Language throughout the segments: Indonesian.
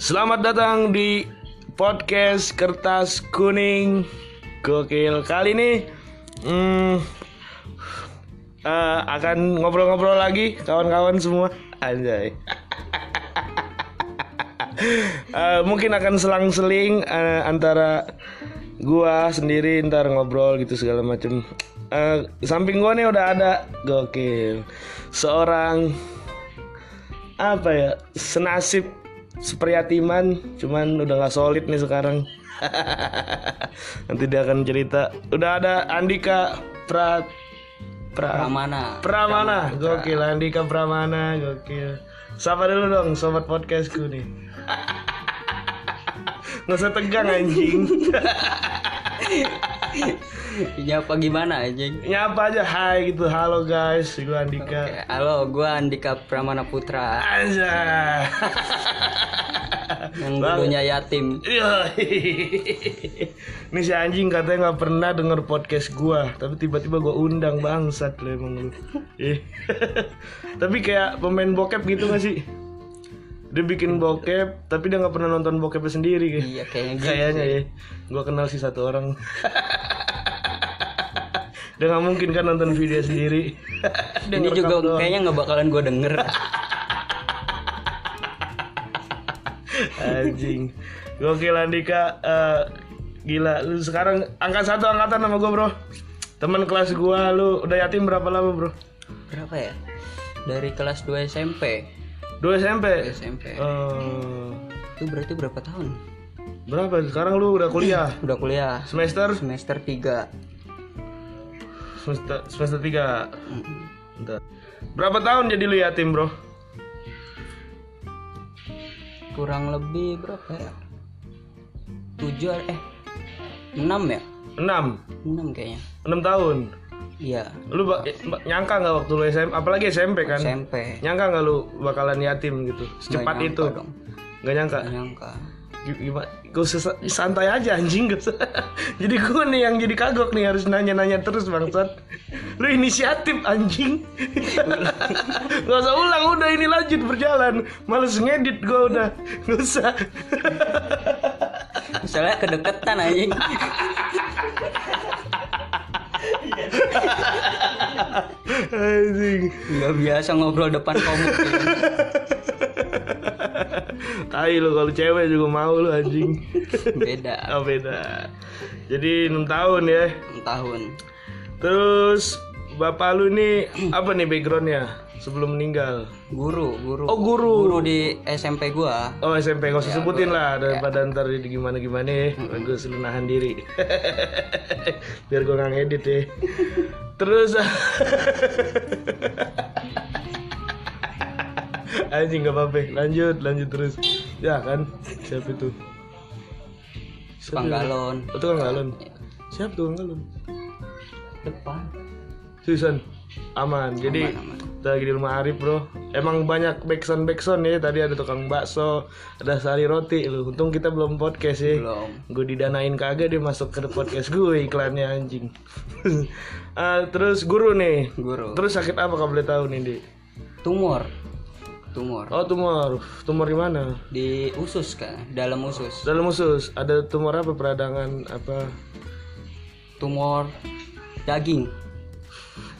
Selamat datang di podcast Kertas Kuning. Gokil. Kali ini hmm, eh, akan ngobrol-ngobrol lagi kawan-kawan semua. Anjay. Eh, Mungkin akan selang-seling eh, antara gua sendiri ntar ngobrol gitu segala macem. Eh, Samping gua nih udah ada Gokil Seorang apa ya senasib sepriatiman cuman udah nggak solid nih sekarang. Nanti dia akan cerita. Udah ada Andika pra pra Pramana. Pramana. Gokil Andika Pramana gokil. Sapa dulu dong sobat podcastku nih. Nggak usah tegang anjing Nyapa gimana anjing? nyapa aja hai gitu halo guys gue Andika Oke, Halo, gua Andika Pramana Putra aja yang dulunya yatim. Ini si anjing katanya nggak pernah denger podcast gua, tapi tiba-tiba gua undang bangsat lu emang lu. Tapi kayak pemain bokep gitu gak sih? Dia bikin bokep, tapi dia nggak pernah nonton bokepnya sendiri kayak. Iya kayaknya gitu. Kayaknya ya. Gua kenal sih satu orang. dia nggak mungkin kan nonton video sendiri. Dia Ini juga doang. kayaknya nggak bakalan gua denger. Anjing. Gokil Andika eh, gila lu sekarang angkat satu angkatan sama gua, Bro. Teman kelas gua lu udah yatim berapa lama, Bro? Berapa ya? Dari kelas 2 SMP. 2 SMP. SMP. Eh, Itu berarti berapa tahun? berapa? Sekarang lu udah kuliah. Udah kuliah. Semester Semester 3. Semester semester 3. Bentar. Berapa tahun jadi lu yatim, Bro? Kurang lebih berapa ya? 7 eh 6 ya? 6. 6 kayaknya. 6 tahun. Iya, Lu ba- eh, nyangka nggak waktu lu SMP, apalagi SMP kan? SMP. Nyangka nggak lu bakalan yatim gitu? Secepat itu? dong. Nggak nyangka? Nggak nyangka. Gimana gue santai aja anjing. Gak usah jadi gue nih yang jadi kagok nih harus nanya-nanya terus bangsat. Lu inisiatif anjing. Gak usah ulang udah ini lanjut berjalan. Males ngedit gue udah. Gak usah. Misalnya kedeketan anjing. anjing. Nggak biasa ngobrol depan komuk. Tai lu kalau cewek juga mau lu anjing. Beda. oh beda. Jadi 6 tahun ya. 6 tahun. terus bapak lu ini apa nih backgroundnya sebelum meninggal? Guru, guru. oh guru. Guru di SMP gua. Oh SMP gak usah sebutin lah. Daripada ntar di gimana gimana ya bagus lu nahan diri. Biar gue nggak ngedit ya. Terus anjing gak apa-apa. Lanjut lanjut terus. Ya kan? Siapa itu? Tukang galon. oh, tukang galon. Siapa tukang galon? Depan. Susan aman. Jadi Aman, aman. kita lagi di rumah Arif bro. Emang banyak backsound backsound ya. Tadi ada tukang bakso ada sari roti. Lu untung kita belum podcast ya. Belum. gue didanain kagak dia masuk ke podcast gue iklannya anjing. Ah, terus guru nih. Guru. terus sakit apa kalau boleh tahu nih di Tumor. Tumor. oh tumor tumor di mana Di usus kan, dalam usus. dalam usus ada tumor apa peradangan apa Tumor daging.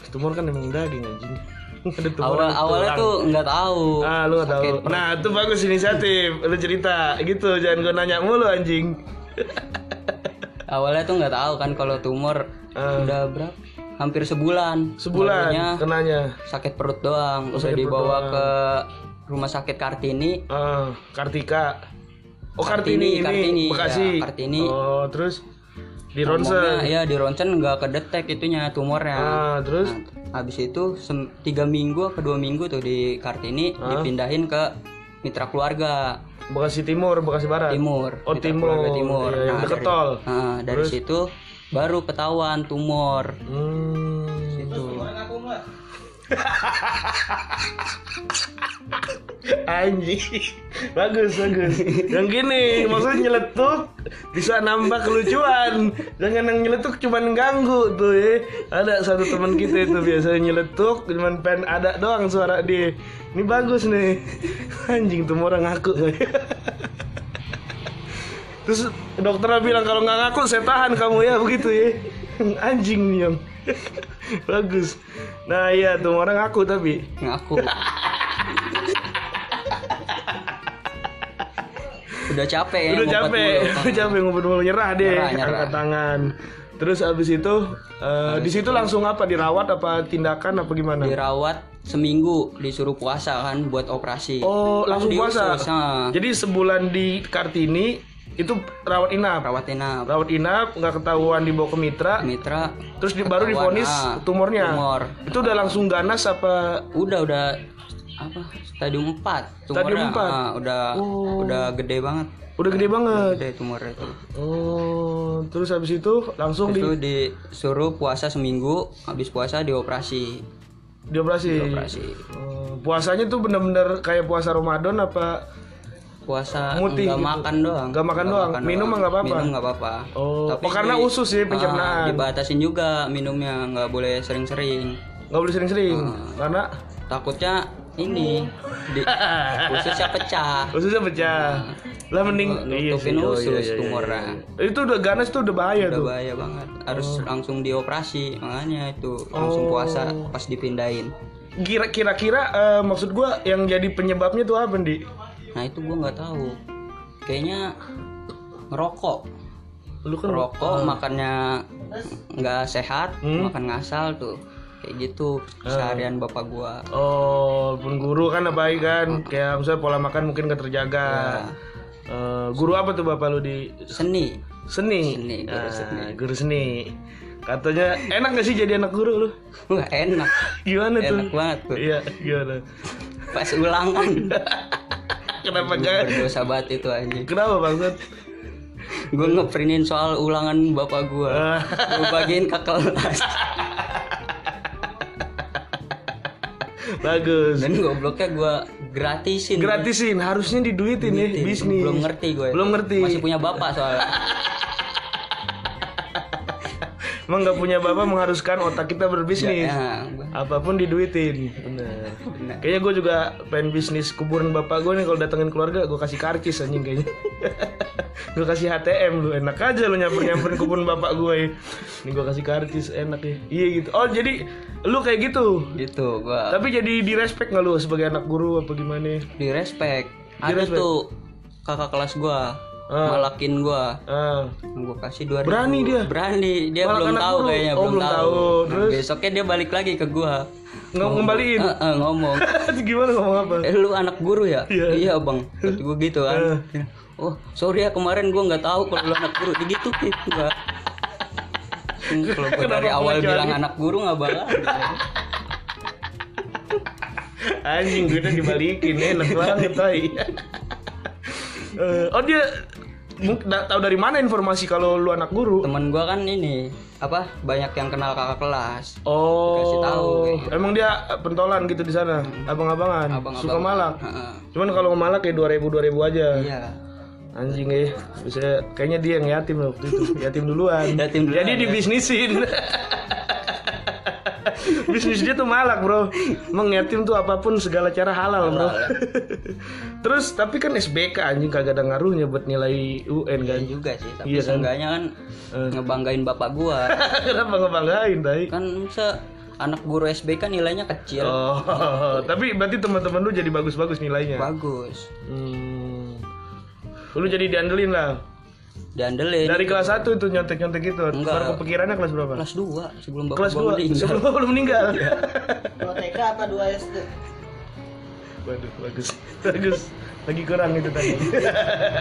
tumor kan emang daging anjing ada tumor Awal awalnya tuh nggak tahu. Ah, lu gak tahu. Nah, itu bagus inisiatif. Lu cerita gitu, jangan gue nanya mulu anjing. Awalnya tuh nggak tahu kan kalau tumor Ah. udah berapa? Hampir sebulan. Sebulan Barunya kenanya. sakit perut doang. Perut dibawa doang. ke rumah sakit Kartini. Ah, Kartika. Oh, Kartini, Kartini, Kartini, ini Bekasi. ya, Kartini. Oh, terus di ronsen. ya di ronsen nggak kedetek itunya tumornya. Ah, terus Nah, habis itu tiga minggu ke dua minggu tuh di Kartini Ah. dipindahin ke mitra keluarga Bekasi Timur, Bekasi Barat. timur. Oh, Mitra timur. keluarga timur. Iya, Nah, dari- tol. Nah, dari situ baru ketahuan tumor. Hmm. Itu. Anjing. bagus, bagus. Yang gini, maksudnya nyeletuk bisa nambah kelucuan. Jangan yang nyeletuk cuman ganggu tuh ya. Ada satu teman kita itu biasanya nyeletuk cuman pen ada doang suara dia. Ini bagus nih. Anjing tuh orang ngaku. Terus dokternya bilang kalau nggak ngaku saya tahan kamu ya begitu ya. Anjing nih yang. Bagus. Nah iya tuh orang ngaku tapi. ngaku udah capek ya udah capek, mulu. udah capek ngumpet mulu nyerah deh, Nyerah, nyerah. angkat tangan. Terus abis itu eh, di situ langsung apa dirawat apa tindakan apa gimana? dirawat seminggu disuruh puasa kan buat operasi Oh langsung puasa. diusus, nah. Jadi sebulan di Kartini itu rawat inap. rawat inap Rawat inap nggak ketahuan dibawa ke mitra, mitra terus di, baru difonis ah, tumornya. tumor. Itu udah langsung ganas apa? udah udah apa stadium 4 tumornya Stadium empat? ah, udah Oh. udah gede banget Udah gede banget. gede tumornya itu Oh, terus habis itu langsung di itu disuruh puasa seminggu habis puasa dioperasi dioperasi. dioperasi Oh, puasanya tuh bener-bener kayak puasa Ramadan apa? Puasa Mutih nggak gitu. makan doang Nggak makan doang. Minum mah nggak apa-apa? minum nggak apa-apa Oh, Tapi oh, karena di- usus ya pencernaan. ah, dibatasin juga minumnya nggak boleh sering-sering Nggak boleh sering-sering Ah. karena takutnya ini di ususnya pecah ususnya pecah. Lah mending iya nutupin sih. Oh, usus iya, iya, iya, tumornya iya. Itu udah ganas tuh udah bahaya udah tuh. bahaya banget harus langsung dioperasi makanya itu langsung Oh. puasa pas dipindahin Kira- Kira-kira eh, maksud gua yang jadi penyebabnya tuh apa, Di? Nah itu gua nggak tahu kayaknya ngerokok Lu kan rokok makannya nggak sehat Hmm. makan ngasal tuh kayak gitu seharian bapak gua Oh, pun guru kan apa kan? Kayak misalnya pola makan mungkin gak terjaga. Eh, guru apa tuh bapak lu di seni seni? Seni, guru Ah, seni. Guru seni. Katanya enak gak sih jadi anak guru lu? wah enak Gimana tuh? enak banget tuh Iya, gimana? pas ulangan Kenapa gak? berdosa banget itu anjing Kenapa bangsat? gue ngeprintin soal ulangan bapak Ah. gue bagiin ke kelas Bagus. dan gobloknya gua gratisin Gratisin, harusnya diduitin ya bisnis. belum ngerti gue Belum ngerti. masih punya bapak soalnya Emang nggak punya bapak mengharuskan otak kita berbisnis. ya, gua- Apa pun diduitin. Bener. Bener. Kayaknya gue juga pengen bisnis kuburan bapak gue nih kalau datengin keluarga gue kasih karcis anjing kayaknya. gue kasih HTM lu enak aja lu nyamper nyamperin kuburan bapak gue ya. Nih gue kasih karcis enak ya. Iya gitu. Oh jadi lu kayak gitu. gitu gua Tapi jadi di respect nggak lu sebagai anak guru apa gimana? di respect ada respect. tuh kakak kelas gua Ah. malakin gua Ah. gua kasih dua Berani dia? berani dia Malak belum tahu guru? kayaknya Oh, belum, belum tahu, tahu. Nah, Terus? besoknya dia balik lagi ke gua Nggak ngembaliin. Eh, eh, ngomong Gimana ngomong apa? eh lu anak guru ya Iya. iya bang kata gua gitu kan oh sorry ya kemarin gua nggak tahu kalau lu anak guru gua Hmm, kalau gua Kenapa dari awal pengecualian? bilang anak guru nggak bakal Anjing gue udah dibalikin enak banget tai. Eh, oh dia tahu dari mana informasi kalau lu anak guru? temen gua kan ini apa banyak yang kenal kakak kelas Oh. Kasih tahu kayaknya. Emang dia pentolan gitu di sana, abang-abangan, Abang-abang. suka malak. Heeh. Cuman kalau malak kayak 2000 2000 aja. iya Anjing eh, bisa kayaknya dia yang yatim waktu itu. Yatim duluan. Yatim duluan, Jadi ya. dibisnisin. Bisnis dia tuh malak bro Emang yatim tuh apa pun segala cara halal bro Terus tapi kan SBK anjing kagak ada ngaruhnya buat nilai UN kan Iya juga sih tapi Iya kan? seenggaknya kan ngebanggain bapak gua Kenapa ngebanggain tai? kan se anak guru SB kan nilainya kecil Oh, tapi berarti teman-teman lu jadi bagus-bagus nilainya. bagus Hmm. Lu jadi diandelin lah. diandelin Dari kelas 1 itu nyontek-nyontek itu. Enggak. Baru kepikirannya kelas berapa? kelas 2 sebelum bapak Kelas gua 2. meninggal. Sebelum bapak meninggal. Dua TK apa dua SD? Waduh, bagus. Bagus. Lagi kurang itu tadi.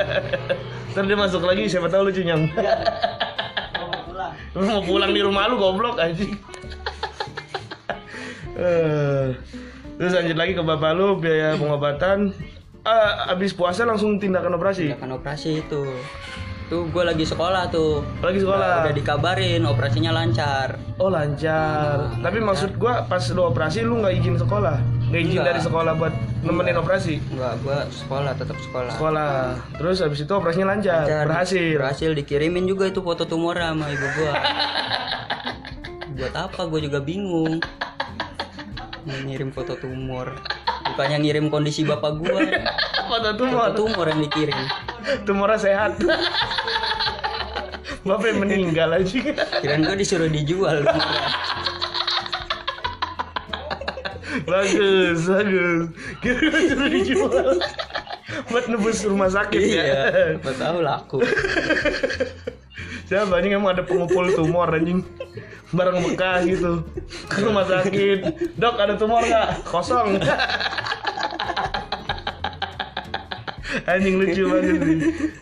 Ntar dia masuk lagi siapa tahu lu cunyang. Oh, mau pulang. Lu mau pulang di rumah lu goblok anjing. Eh, Terus lanjut lagi ke bapak lu biaya pengobatan. Ah, abis puasa langsung tindakan operasi. tindakan operasi itu tuh gue lagi sekolah tuh Lagi sekolah. udah dikabarin operasinya lancar Oh lancar. Tapi maksud gua pas lu operasi lu nggak izin sekolah, nggak izin Enggak. dari sekolah buat nemenin operasi. enggak gue sekolah tetap sekolah Sekolah. Terus habis itu operasinya lancar, Lancar. berhasil. berhasil dikirimin juga itu foto tumor sama ibu gua buat apa gue juga bingung ngirim foto tumor bukannya ngirim kondisi bapak gua Foto tumor, foto tumor yang dikirim tumornya sehat. Bapak yang meninggal aja. Kirain gue disuruh dijual. bagus, bagus. Kira suruh dijual. Buat nebus rumah sakit ya. iya. Tahu laku. Siapa anjing emang ada pengupul tumor anjing barang bekas gitu ke rumah sakit dok ada tumor nggak kosong anjing lucu banget nih.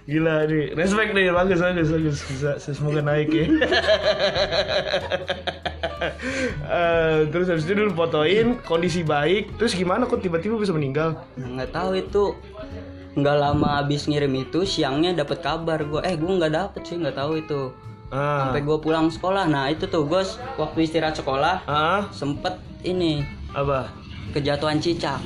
Gila nih. Respect nih bagus bagus bagus. Bisa semoga naik ya. Eh, terus habis itu dulu fotoin kondisi baik. Terus gimana kok tiba-tiba bisa meninggal? Nggak tahu itu. Nggak lama habis ngirim itu siangnya dapat kabar gue eh gue nggak dapet sih nggak tahu itu. Ah. Sampai gue pulang sekolah. Nah itu tuh gue waktu istirahat sekolah ah. sempet ini apa? kejatuhan cicak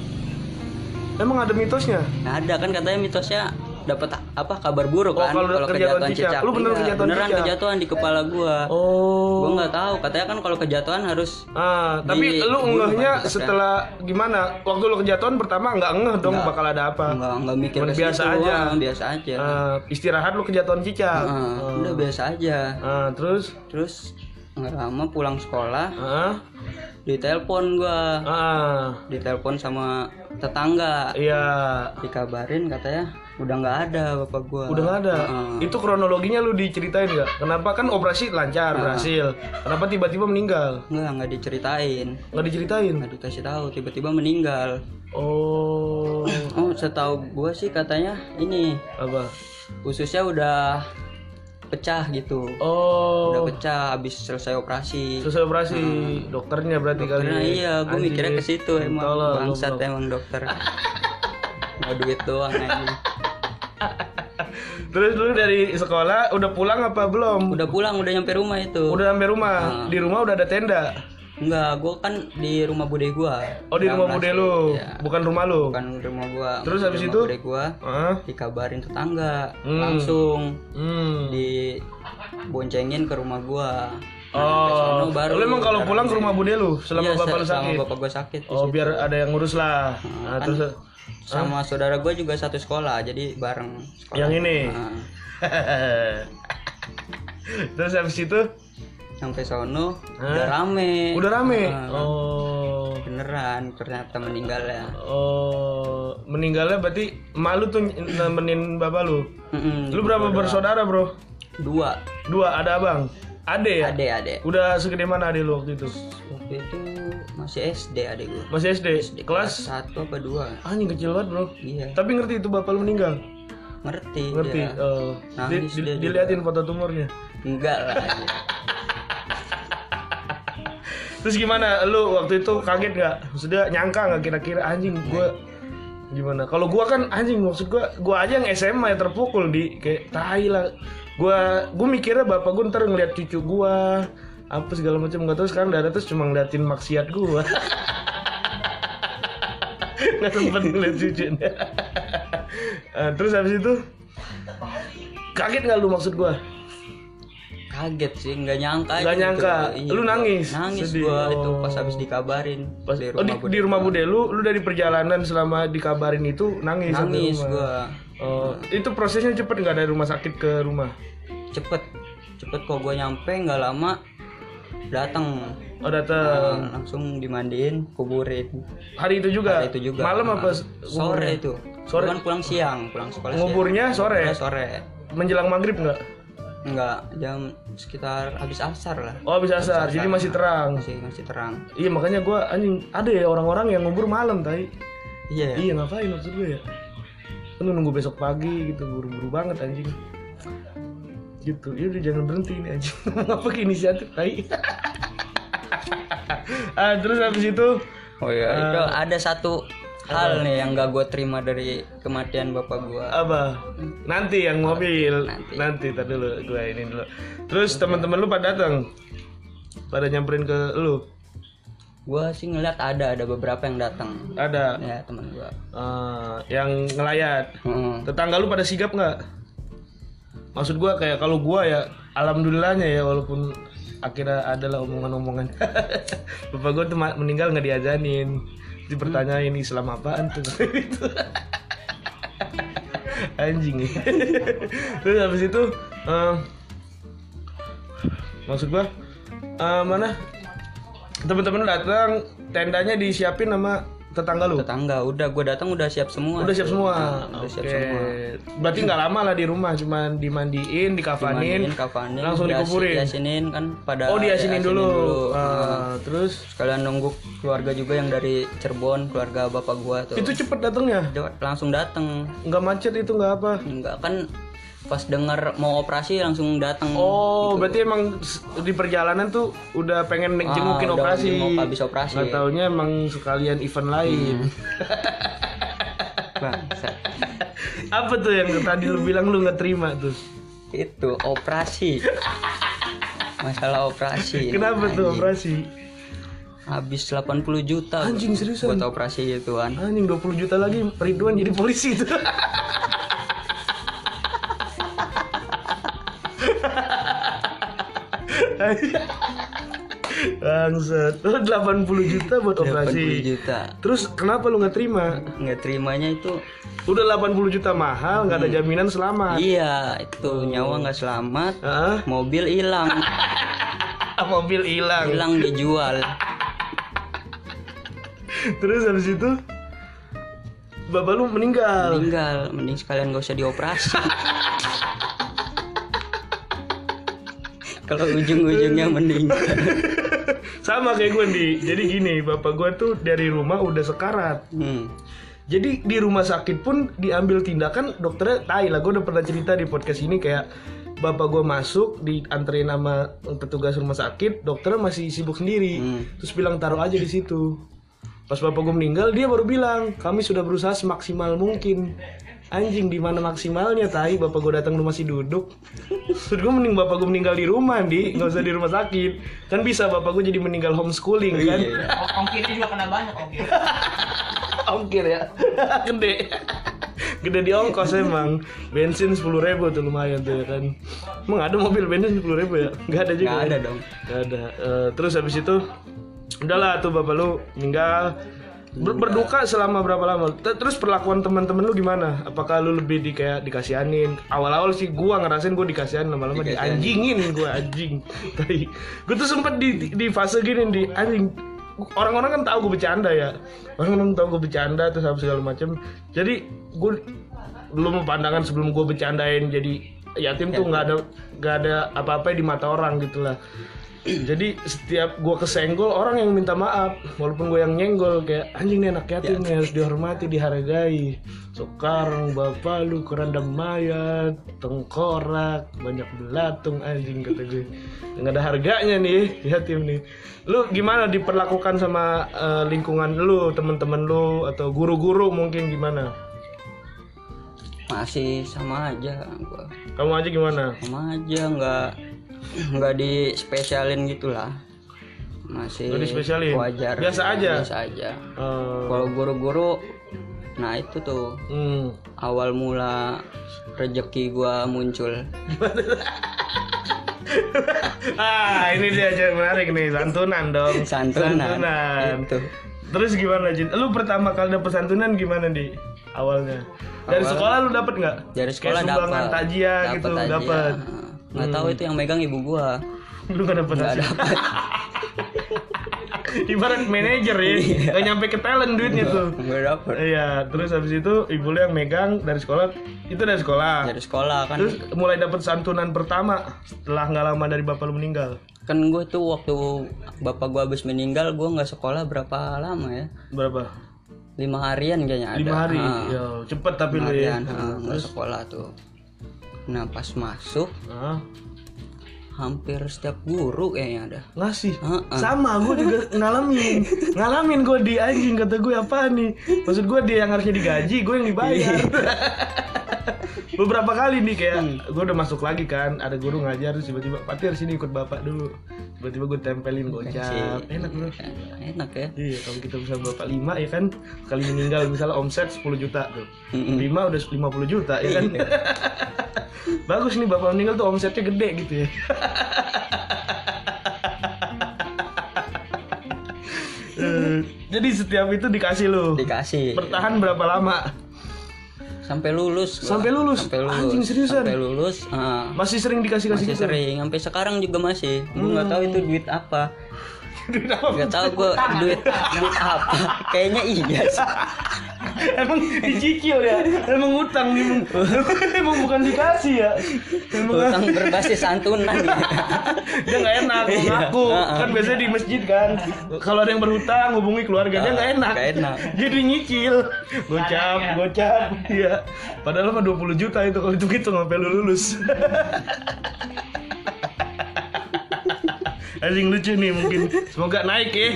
emang ada mitosnya nah ada kan katanya mitosnya dapat apa kabar buruk Oh, kan kalau kejatuhan cicak. Lu bener Iya, kejatuhan beneran cicak? kejatuhan di kepala gue oh gue nggak tahu katanya kan kalau kejatuhan harus Ah, tapi Di- lu ngehnya kan, setelah gimana? Waktu lu kejatuhan pertama nggak ngeh dong Nggak. bakal ada apa. nggak nggak mikir ke biasa situ, aja. ah, biasa aja Ah, istirahat lu kejatuhan cicak. Ah, udah biasa aja Ah, terus terus nggak lama pulang sekolah ah, ditelepon gua ah, ditelepon sama tetangga iya. dikabarin katanya udah nggak ada bapak gua Udah nggak ada. Heeh. Itu kronologinya lu diceritain nggak? Kenapa kan operasi lancar, berhasil. Kenapa tiba-tiba meninggal? nggak nggak diceritain Nggak diceritain. nggak dikasih tahu tiba-tiba meninggal Oh, oh setahu gua sih katanya ini apa? ususnya udah pecah gitu Oh, udah pecah habis selesai operasi selesai operasi dokternya berarti kali. karena iya Anjing. mikirnya ke situ emang Tolol, bangsat goblok. emang dokter mau duit doang anjing Terus lu dari sekolah udah pulang apa belum? udah pulang udah nyampe rumah itu Udah sampai rumah. Ah. Di rumah udah ada tenda. Enggak, gua kan di rumah bude gua. Oh di rumah bude lu, iya. bukan rumah lu. Bukan rumah gua. Terus habis rumah itu? Bude gua Hah? dikabarin tetangga Hmm. langsung Hmm. di boncengin ke rumah gua. Nah, Oh, baru lu emang kalau pulang ke rumah bude lu selama Iya, bapak lu selama sakit. bapak gua sakit. Oh, situ. biar ada yang ngurus lah. Nah, kan terus sama saudara gua juga satu sekolah, jadi bareng sekolah. yang ini. Nah, terus habis itu sampai sono Hah? udah rame. udah rame. Nah, Oh. Beneran ternyata meninggal ya. Oh, meninggalnya berarti malu tuh nemenin bapak lu. Mm-mm, Lu berapa bersaudara, Bro? Dua. Dua, ada abang. Ade ya? Ade ade. Udah segede mana ade lu waktu itu? Waktu itu masih SD adek gue. Masih SD, kelas satu apa dua? anjing kecil banget bro Iya. tapi ngerti itu bapak lu meninggal Ngerti. ngerti dia. Di- Nangis di- dia juga. diliatin foto tumornya Enggak lah. terus gimana? Lu waktu itu kaget nggak? Maksudnya nyangka nggak kira-kira anjing gua gimana? Kalau gua kan anjing maksud gua gua aja yang SMA ya terpukul di. Kayak tai lah. Gua gua mikirnya bapak gua ntar ngeliat cucu gua apa segala macam nggak tahu sekarang ada terus cuma ngeliatin maksiat gua. Nggak sempet ngeliat cucunya. Terus habis itu kaget nggak lu maksud gua Kaget sih, nggak nyangka. Nggak nyangka. Iya, Lu nangis? Nangis Sedih. gua itu pas Oh. habis dikabarin. Pas di oh, di, rumah di rumah bude lu, lu dari perjalanan selama dikabarin itu nangis, Nangis rumah. gua. Oh, itu prosesnya cepet nggak dari rumah sakit ke rumah? Cepet. Cepet kok gua nyampe nggak lama datang Oh datang langsung dimandiin kuburin hari itu juga. Hari itu juga Malam apa? Sore itu Sore. Kan pulang siang pulang sekolah siang. Nguburnya sore, Nguburnya sore menjelang maghrib nggak? enggak jam sekitar habis asar lah Oh bisa asar, jadi masih terang. masih masih terang Iya makanya gua anjing ada ya orang-orang yang ngubur malam tai. iya ya Iya ngapain maksud gue ya? Kan nunggu besok pagi gitu buru-buru banget anjing. Gitu, ya udah jangan berhenti ini anjing. Apa ke inisiatif tai? ah, terus habis itu oh iya itu ada satu hal nih yang gak gue terima dari kematian bapak gua apa? Nanti yang mobil. Nanti. Nanti, tar dulu gue ini dulu. Terus teman-teman lu pada datang. Pada nyamperin ke lu. gua sih ngeliat ada ada beberapa yang datang Ada ya teman gua eh, yang ngelayat. Heeh. Tetangga lu pada sigap nggak? Maksud gua kayak kalau gua ya alhamdulillahnya ya walaupun akhirnya adalah omongan-omongan. Bapak gua tuh meninggal nggak diajanin. Dipertanyain Islam apaan tuh? Anjing ya. Terus habis itu eh, maksud gua eh, mana? Temen-temen lu datang tendanya disiapin sama tetangga lu? Tetangga udah gue datang udah siap semua. Udah siap semua? Nah, udah siap semua. Berarti nggak lama lah di rumah cuman dimandiin dikafanin Dimandiin, kafanin langsung dikuburin. diasinin kan pada oh diasinin dulu, dulu. Ah, terus? Sekalian nunggu keluarga juga yang dari Cirebon keluarga bapak gua tuh. Itu cepet datangnya? Langsung datang nggak macet itu nggak apa? Enggak kan pas dengar mau operasi langsung datang Oh, berarti emang di perjalanan tuh udah pengen Ah, jengukin udah operasi. jenguk habis operasi. Nggak taunya emang sekalian event lain. Bangsat. Apa tuh yang tadi lu bilang lu nggak terima tuh? itu operasi masalah operasi Kenapa tuh operasi? habis 80 juta Anjing, seriusan? buat operasi gituan Anjing 20 juta lagi Ridwan jadi polisi tuh. Bangsat. Lu 80 juta buat 80 operasi. juta Terus kenapa lu nggak terima? nggak terimanya itu Udah 80 juta mahal, nggak ada jaminan selamat. iya itu nyawa nggak selamat Heeh. mobil hilang mobil hilang. hilang dijual Terus habis itu bapak lu meninggal. meninggal mending sekalian gak usah dioperasi kalau ujung-ujungnya meninggal Sama kayak gue di. Jadi gini, bapak gue tuh dari rumah udah sekarat. hmm. Jadi di rumah sakit pun diambil tindakan dokternya tai lah. Gue udah pernah cerita di podcast ini kayak bapak gue masuk dianterin sama petugas rumah sakit, dokternya masih sibuk sendiri. Hmm. Terus bilang taruh aja di situ. Pas bapak gue meninggal, dia baru bilang kami sudah berusaha semaksimal mungkin. Anjing di mana maksimalnya tai bapak gue datang lu masih duduk. Terus gue mending bapak gue meninggal di rumah di nggak usah di rumah sakit. Kan bisa bapak gue jadi meninggal homeschooling kan. Iya. Ongkirnya juga kena banyak ongkir. ongkir ya gede gede di ongkos emang bensin sepuluh ribu tuh lumayan tuh ya kan emang ada mobil bensin sepuluh ribu ya nggak ada juga nggak ya? ada dong nggak ada Eh, terus habis itu udahlah tuh bapak lu meninggal Ber- berduka selama berapa lama? Terus perlakuan teman-teman lu gimana? Apakah lu lebih di kayak dikasihanin? Awal-awal sih gua ngerasain gua dikasihanin lama-lama dianjingin gua anjing. Tapi gua tuh sempet di, di, fase gini di anjing. Orang-orang kan tahu gue bercanda ya. Orang-orang tahu gue bercanda terus apa segala macam jadi gue belum pandangan sebelum gue bercandain jadi yatim tuh nggak ada nggak ada apa-apa di mata orang gitu lah jadi setiap gue kesenggol orang yang minta maaf. Walaupun gue yang nyenggol kayak anjing nih anak yatim nih harus dihormati dihargai. Sekarang bapak lu kerandam mayat tengkorak banyak belatung anjing kata gue nggak ada harganya nih yatim nih. Lu gimana diperlakukan sama eh, lingkungan lu temen-temen lu atau guru-guru mungkin gimana? Masih sama aja gua. Kamu aja gimana? Sama aja nggak nggak di spesialin gitulah. Masih dispesialin? wajar. Biasa aja? biasa aja. Eh, kalau guru-guru nah itu tuh. Hmm. awal mula rezeki gua muncul. Ah ini dia aja menarik nih. Santunan dong. Santunan. Santunan. itu. Terus gimana Jin? Lu pertama kali dapet santunan gimana di? Awalnya. Dari Awal- sekolah lu dapet nggak? Dari sekolah Kayak sumbangan dapat gitu Dapet dapet nggak tahu itu yang megang ibu gua. Lu gak dapet hasil. dapat ibarat manajer ya gak nyampe ke talent duitnya tuh. Nggak dapat iya terus habis itu ibu lu yang megang dari sekolah itu dari sekolah. Dari sekolah kan. Terus mulai dapet santunan pertama setelah nggak lama dari bapak lu meninggal. Kan gue tuh waktu bapak gua habis meninggal gua nggak sekolah berapa lama ya? Berapa? Lima harian kayaknya ada. Lima hari? Ah, Yo, cepet tapi lu ya. ah, nggak sekolah tuh nah pas masuk hampir setiap guru kayaknya ada. Ngasih Ah, ah. sama gue juga ngalamin. Ngalamin gue di anjing kata gue apa nih? Maksud gue dia yang harusnya digaji gue yang dibayar. Beberapa kali nih kayak gue udah masuk lagi kan ada guru ngajar terus tiba-tiba patir sini ikut bapak dulu. Tiba-tiba gue tempelin gocap. enak bro. Enak ya. Iya kalau kita bisa bapak lima ya kan kali meninggal misalnya omset 10 juta tuh. Lima udah 50 juta ya kan? Bagus nih bapak meninggal tuh omsetnya gede gitu ya jadi setiap itu dikasih lu dikasih bertahan berapa lama sampai lulus gua. Sampai lulus? sampai lulus Anjing, seriusan? sampai lulus ah. Masih sering dikasih-kasih masih gitu? sering sampai sekarang juga masih gue nggak tahu itu duit apa Duit apa? nggak tahu gue duit duit apa kayaknya iya sih Emang dicicil ya? Emang utang nih emang, emang bukan dikasih ya? Emang utang berbasis santunan ya. dia nggak enak Iya. ngaku kan biasanya di masjid kan kalau ada yang berhutang hubungi keluarga dia nggak enak Nggak enak. jadi nyicil gocap Anehnya. gocap iya padahal mah 20 juta itu kalau itu gitu sampai lu lulus anjing lucu nih mungkin semoga naik ya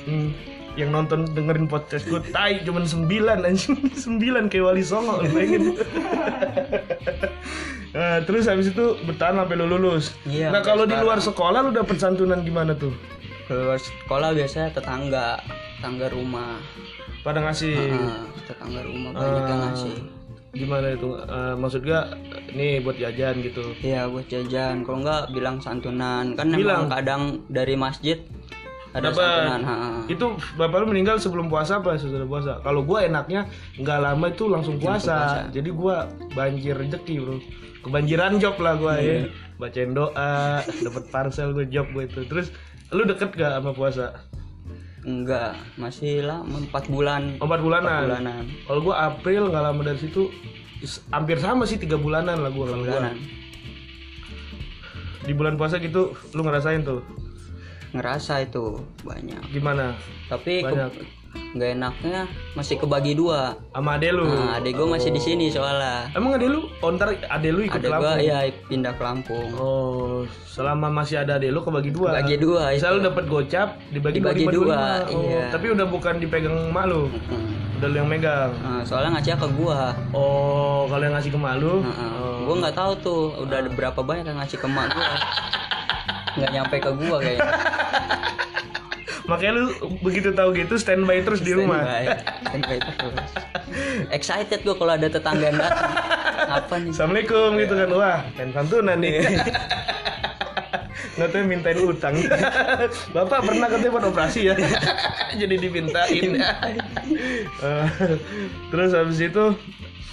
Hmm, yang nonton dengerin podcast gue tai cuman 9 anjing 9 kayak wali songo lu bayangin Nah, terus habis itu bertahan sampai lu lulus. Iya, nah, kalau di luar sekolah lu dapet santunan gimana tuh? keluar sekolah biasanya tetangga tetangga rumah Pada ngasih Ah, tetangga rumah banyak yang ngasih gimana itu? Eh, maksud gua nih buat jajan gitu. Iya buat jajan kalau nggak bilang santunan kan Bilang. emang kadang dari masjid ada santunan. Itu bapak lu meninggal sebelum puasa apa sesudah puasa? Kalau gua enaknya nggak lama itu langsung puasa. Jadi gua banjir rezeki, Bro. Kebanjiran job lah gua ya. Bacain doa, dapat parcel gue job gue itu. Terus lu deket gak sama puasa? enggak masih lama empat bulan Empat bulanan. bulanan Kalau gua April nggak lama dari situ hampir sama sih tiga bulanan lah gua kalau gua. bulanan Di bulan puasa gitu lu ngerasain tuh ngerasa itu banyak gimana? tapi ke- Banyak. nggak enaknya masih kebagi dua Sama ade lu. nah, adek gue masih di sini soalnya Emang ade lu? Oh, ntar ade lu ikut adek ke gue Lampung? ya pindah ke Lampung Oh, selama masih ada ade lu kebagi dua. bagi dua Misal lu dapat gocap dibagi, Dibagi dua, dua, Oh, iya. Tapi udah bukan dipegang emak lu, Hmm. udah lu yang megang. Nah, soalnya ngasih ke gua Oh, kalau yang ngasih ke emak lu? Heeh. Gua nggak tahu tuh udah ada berapa banyak yang ngasih ke emak gua. Nggak nyampe ke gua kayaknya. Makanya lu begitu tahu gitu standby terus di rumah. Standby. Standby terus. Excited gua kalau ada tetangga yang datang. Apa nih? Assalamualaikum gitu kan wah dan santunan nih nggak tahu mintain utang bapak pernah katanya buat operasi ya jadi dimintain Eh, terus habis itu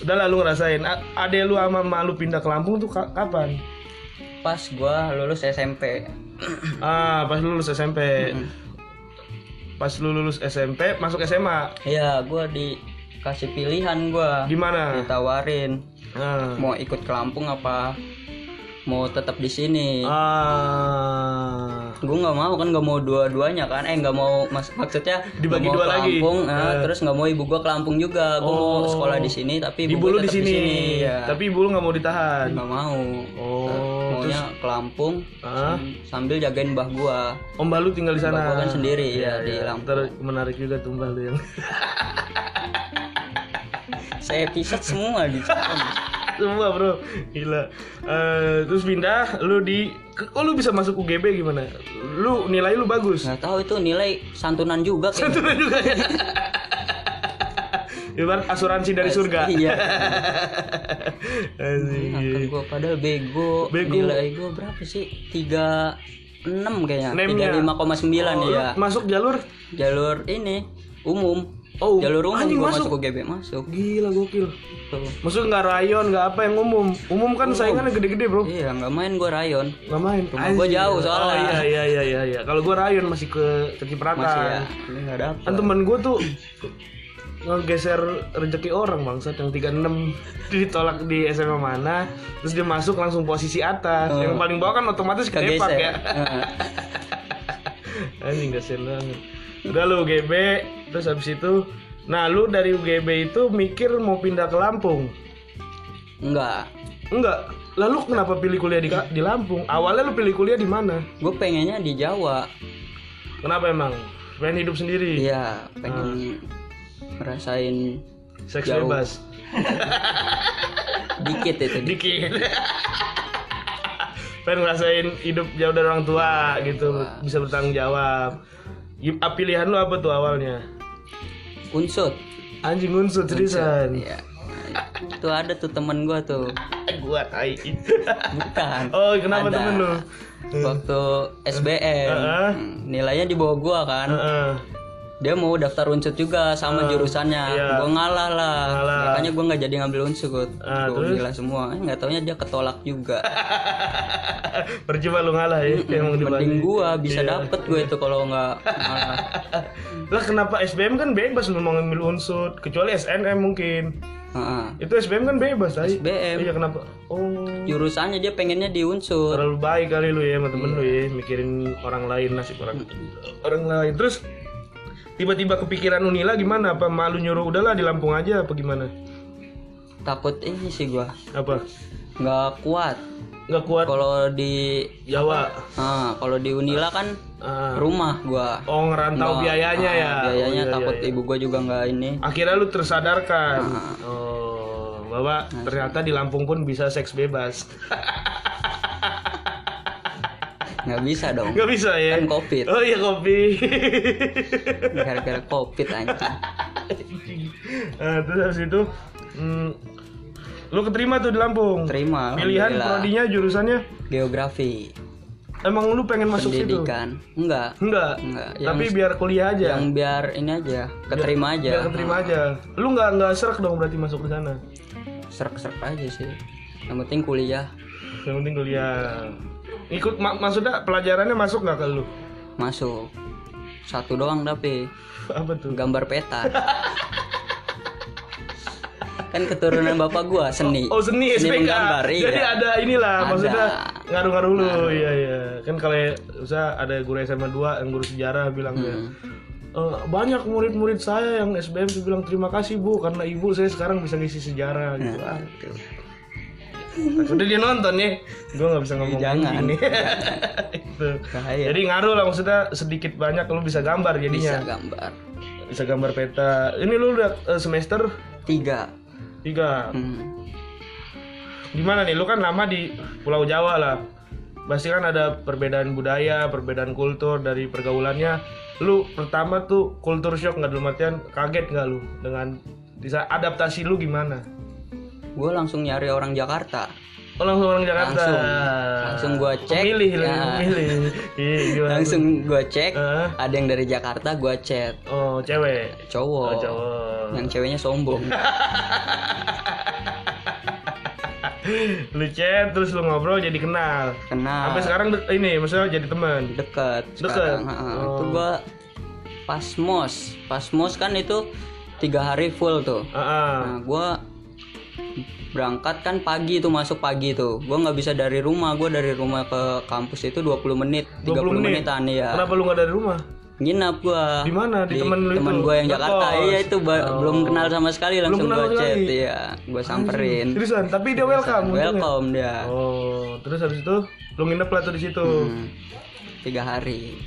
udah lalu ngerasain A- ade lu sama emak lu pindah ke Lampung tuh ka- kapan Pas gua lulus SMP. ah pas lu lulus SMP pas lu lulus SMP masuk SMA Iya, gua dikasih pilihan gua. di mana? Ditawarin. Ah. Mau ikut ke Lampung apa? Mau tetap di sini. ah. Gue nggak mau kan nggak mau dua-duanya kan. Eh nggak mau mas maksudnya Dibagi mau dua ke lagi. Lampung eh, terus nggak mau ibu gue ke Lampung juga. Gue mau Oh. sekolah di sini tapi ibu ibu lu gua di tetap sini, ya. tapi ibu lu nggak mau ditahan? Nggak mau. Oh, maunya ke Lampung Ah. sam- sambil jagain mbah gua Om Balu tinggal di sana. Gua kan sendiri, ya, di Lampung. Ntar menarik juga tuh Mbak lu yang. saya episode semua di Semua bro, gila. Eh, terus pindah, lu di, oh lu bisa masuk UGB gimana? Lu nilai lu bagus. nggak tahu itu nilai santunan juga Itu juga ya. Ibarat asuransi dari surga. iya angkat gua padahal bego, Bego. nilai gua berapa sih tiga enam kayaknya Nemnya. tiga lima koma sembilan Oh, ya Masuk jalur? jalur ini umum Oh, jalur umum anjing gua masuk. masuk UGB masuk Gila gokil. tuh Maksud nggak rayon, nggak apa yang umum. Umum kan saingannya gede-gede bro. iya nggak main gua rayon Nggak main. Rumah gua jauh Oh soalnya. iya iya iya iya. iya. Kalau gua rayon masih ke kecipratan. masih ya nggak dapet kan temen gue tuh ngegeser rezeki orang bangsat. Yang 36 ditolak di SMA mana terus dia masuk langsung posisi atas. Yang paling bawah kan otomatis kedepak ya. Heeh. anjing kasian banget. Udah lu UGB terus habis itu nah lu dari UGB itu mikir mau pindah ke Lampung? Enggak enggak lalu kenapa pilih kuliah di, di Lampung? Awalnya lu pilih kuliah di mana? Gue pengennya di Jawa. Kenapa emang? Pengen hidup sendiri? Iya pengen ngerasain seks Jauh. bebas. Dikit itu dikit. pengen ngerasain hidup jauh dari orang tua gitu bisa bertanggung jawab. Ah, pilihan lu apa tuh awalnya? Unsut. Anjing unsur seriusan? iya. Tuh ada tuh temen gue tuh. Gua tai. Bukan. Oh kenapa Ada. temen lu? Waktu SBM Heeh. Hmm, nilainya di bawah gua kan. Heeh. Dia mau daftar unsur juga sama jurusannya iya. gue ngalah lah Ngalah. makanya gue nggak jadi ngambil unsur Ah, gue gila semua Eh, nggak taunya dia ketolak juga Percuma lu ngalah ya emang dibanding. mending gue bisa Iya. dapet gue itu kalau nggak ngalah Lah kenapa SBM kan bebas lu mau ngambil unsur kecuali SNM mungkin. Heeh. Itu SBM kan bebas ay. SBM. Iya kenapa? Oh. jurusannya dia pengennya di unsur Terlalu baik kali lu ya sama temen lu ya mikirin orang lain nasib orang orang lain. Terus tiba-tiba kepikiran Unila gimana? Apa malu nyuruh udahlah di Lampung aja apa gimana? takut ini sih gue Apa? nggak kuat Nggak kuat kalau di Jawa. ah kalau di Unila kan Ah. rumah gua Oh ngerantau Nggak, biayanya ah, ya. biayanya Oh, iya, takut iya, iya. ibu gua juga nggak ini Akhirnya lu tersadarkan. Ah. Oh, bahwa ternyata di Lampung pun bisa seks bebas. nggak bisa dong Gak bisa ya? kan covid Oh iya kopi. gara-gara covid anjing nah, terus habis itu hmm, lu keterima tuh di Lampung. terima Pilihan prodinya jurusannya geografi emang lu pengen masuk situ? pendidikan enggak Enggak. enggak yang, Tapi biar kuliah aja. yang biar ini aja keterima aja Biar keterima aja. Lu nggak nggak serak dong berarti masuk ke sana. serk-serk aja sih yang penting kuliah Yang penting kuliah. Ikut ma- maksudnya pelajarannya masuk nggak ke lu? masuk satu doang tapi Apa tuh? gambar peta kan keturunan bapak gua seni Oh seni SPK. menggambar iya. Jadi ada inilah Ada. maksudnya ngaruh-ngaruh lu. Iya iya. Kan kalau usah ada guru SMA 2 yang guru sejarah bilang ya. Hmm. "Eh, banyak murid-murid saya yang SBM tuh bilang terima kasih bu karena ibu saya sekarang bisa ngisi sejarah gitu. Nah. Ah, Udah dia nonton ya, gue nggak bisa ngomong Jangan. gini. Itu. Bahaya. Jadi ngaruh lah maksudnya sedikit banyak lu bisa gambar bisa jadinya. gambar Bisa gambar peta. Ini lu udah eh, semester tiga 3. hmm. Gimana nih? Lu kan lama di Pulau Jawa lah. Pasti kan ada perbedaan budaya, perbedaan kultur dari pergaulannya. Lu pertama tuh kultur shock nggak dalam artian kaget nggak lu dengan bisa adaptasi lu gimana? Gue langsung nyari orang Jakarta Oh langsung orang Jakarta. Langsung. Langsung gua cek. Pemilih lu, Ya. pemilih. Iya, langsung gue cek Hah? ada yang dari Jakarta gue chat Oh cewek. Oh cowok cowok. yang ceweknya sombong Lu chat terus lu ngobrol jadi kenal. kenal Sampai sekarang ini maksudnya jadi teman. sekarang Ha, Oh. itu gue pas mos pas mos kan itu tiga hari full tuh Ah, ah. Nah, gue berangkat kan pagi tuh masuk pagi tuh. Gue nggak bisa dari rumah. Gue dari rumah ke kampus itu 20 menit, 30 20 menit? menitan ya. Kenapa lu nggak dari rumah? Nginap gue. Di mana? Di temen lu itu? gue yang Jakarta. Iya itu Oh. belum kenal sama sekali langsung gue chat. sekali? Iya, gue samperin. Seriusan, tapi dia welcome. Welcome dia. Oh, terus habis itu lu nginep lah tuh di situ Hmm. Tiga hari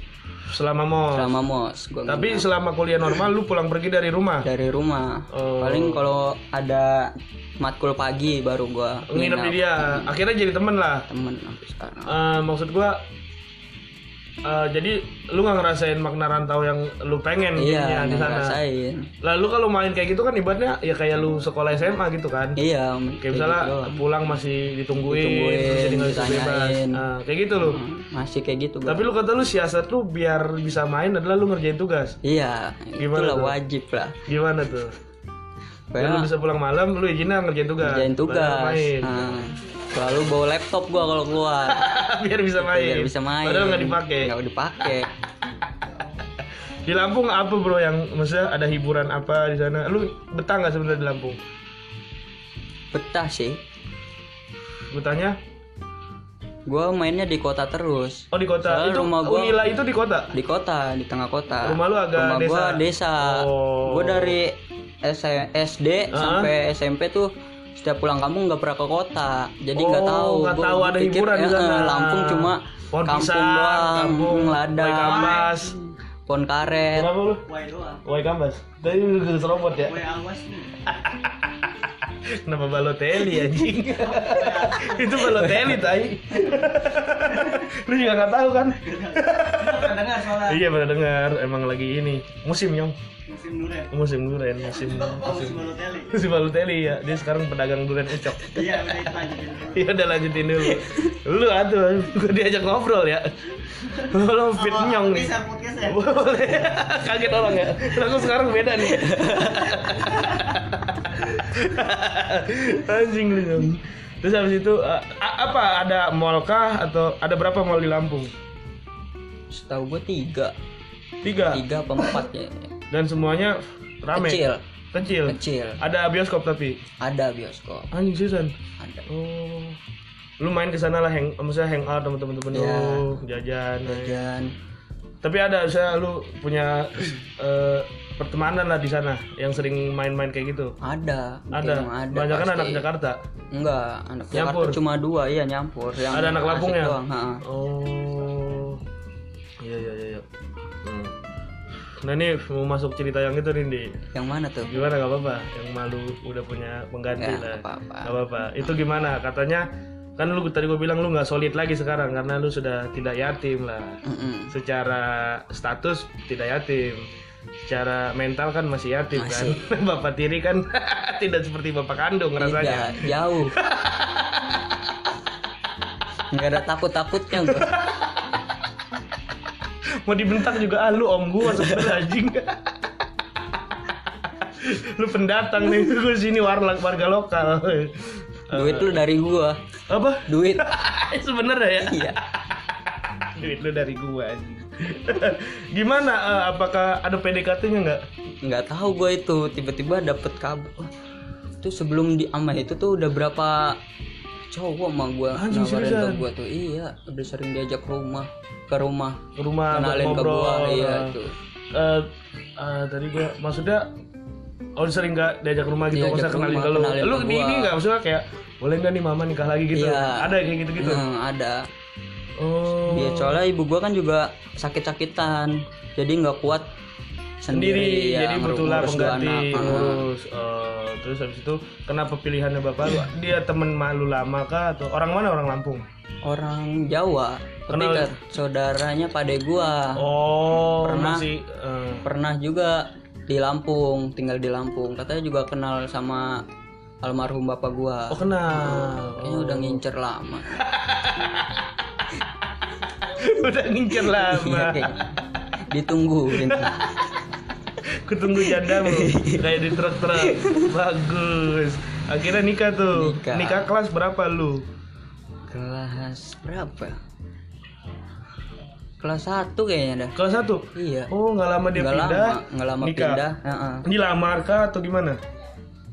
selama mau. selama mos. Tapi selama kuliah normal lu pulang pergi dari rumah. dari rumah. Oh. Paling kalau ada matkul pagi baru gue Nginep di dia. Akhirnya jadi temen lah. temen sampai sekarang. Eh, maksud gua eh, jadi lu nggak ngerasain makna rantau yang lu pengen Iya, di sana. ngerasain. Lalu kalau main kayak gitu kan ibaratnya ya kayak lu sekolah SMA gitu kan. Iya, Kayak misalnya gitu pulang masih ditungguin, Ditungguin, nggak bisa bebas. Nah, kayak gitu lu. Hmm, masih kayak gitu gua. Tapi lu kata lu siasat lu biar bisa main adalah lu ngerjain tugas. iya Gimana itulah tuh? wajib lah Gimana tuh? Biar lu kayak bisa pulang malam, lu izinnya ngerjain tugas. Baru tugas main. nah, selalu bawa laptop gua kalau keluar biar bisa main. biar bisa main Padahal nggak dipakai. nggak dipakai Di Lampung apa bro yang maksudnya ada hiburan apa di sana? Lu betah nggak sebenarnya di Lampung? betah sih Betahnya? Gua mainnya di kota terus Oh di kota. Soalnya itu rumah gua- Unila itu di kota. di kota di tengah kota Rumah lu agak rumah gua desa? desa Oh. gua dari S- SD Ah. sampai SMP tuh setiap pulang kampung nggak pernah ke kota jadi nggak Oh, tahu nggak tahu gua ada pikir, hiburan di eh, sana. Lampung cuma Pohon kampung pisang, doang kampung, ladang. Pohon karet Kenapa lu? Wah doang. Wai Kambas. Tadi lu ke serobot ya? Wah awas nih. Kenapa Balotelli anjing? itu Balotelli tai. lu juga nggak tahu kan? pernah dengar soalnya. Iya pernah dengar, emang lagi ini musim nyong, Musim durian. musim durian, musim Oh, musim Balotelli. musim Balotelli ya. Dia sekarang pedagang durian ucok. Iya, udah itu lanjutin. Iya udah lanjutin dulu. Lu atuh, gua diajak ngobrol ya. Lu fit nyong nih. Bisa podcast ya? Boleh. Kaget orang ya. Aku sekarang beda nih. Anjing lu nyong. Terus habis itu uh, apa ada mall kah atau ada berapa mall di Lampung? Setahu gue tiga, Tiga. tiga apa empat ya. Dan semuanya rame. Kecil, Kecil. kecil. Ada bioskop tapi. Ada bioskop, Anjing seriusan. ada. Oh. Lu main ke sana lah hang maksudnya hang out sama temen-temen Iya. lu, jajan. Dan Tapi ada saya lu punya eh, pertemanan lah di sana yang sering main-main kayak gitu. ada, Ada. Ada. Banyak kan anak Jakarta. Enggak, anak Nyampur. Jakarta cuma dua, iya nyampur. Yang Ada anak doang, ha. Oh. Iya iya iya. Nah ini mau masuk cerita yang itu Rindi. Yang mana tuh? Gimana gak apa-apa? Yang malu udah punya pengganti Ya, lah. apa-apa. Nggak apa-apa. Itu gimana? Katanya kan lu tadi gue bilang lu nggak solid lagi sekarang karena lu sudah tidak yatim lah. Mm-mm. Secara status tidak yatim. Secara mental kan masih yatim Masih. kan. bapak tiri kan tidak seperti bapak kandung rasanya. Tidak, jauh. Nggak ada takut-takutnya gua. Mau dibentak juga ah lu om gua sebenarnya anjing. lu pendatang nih gue sini warga warga lokal. Duit lu dari gua. Apa? Duit. Sebenarnya ya. Iya. Duit lu dari gua anjing. Gimana eh, apakah ada PDKT-nya nggak? Nggak tahu gua itu tiba-tiba dapet kabar. Itu sebelum di ama itu tuh udah berapa cowok sama gua Anjing, nawarin ke gua tuh. Iya, udah sering diajak ke rumah, ke rumah. Ke rumah Kenalin ke ngobrol. gua, iya Eh, tuh. eh, eh, tadi gua maksudnya Oh sering nggak diajak ke rumah gitu Diajak ke kenalin rumah, ke lu kenalin Lu ke di gua. ini nggak maksudnya kayak Boleh nggak nih mama nikah lagi gitu Iya. Ada kayak gitu-gitu Hmm, ada. Oh Iya, soalnya ibu gua kan juga sakit-sakitan. Jadi nggak kuat sendiri, sendiri, ya, jadi ngurus- butuhlah ngurus dua pengganti anak. Ah. ngurus Oh, terus habis itu kenapa pilihannya bapak? Lu dia temen malu lama kah atau orang mana orang Lampung? Orang Jawa tapi Kenal- ke saudaranya pade gua. Oh Pernah. masih eh, pernah juga di Lampung tinggal di Lampung. Katanya juga kenal sama almarhum bapak gua. Oh kenal. Kayaknya udah ngincer lama. Udah ngincer Iya, lama ditungguin ketunggu jadamu kayak di truk-truk bagus. Akhirnya nikah tuh. Nikah. kelas berapa lu? Kelas berapa? Kelas 1 kayaknya dah. Kelas satu? Iya. Oh nggak lama dia nggak pindah lama. Nggak lama nikah. pindah. Heeh. dilamar kah atau gimana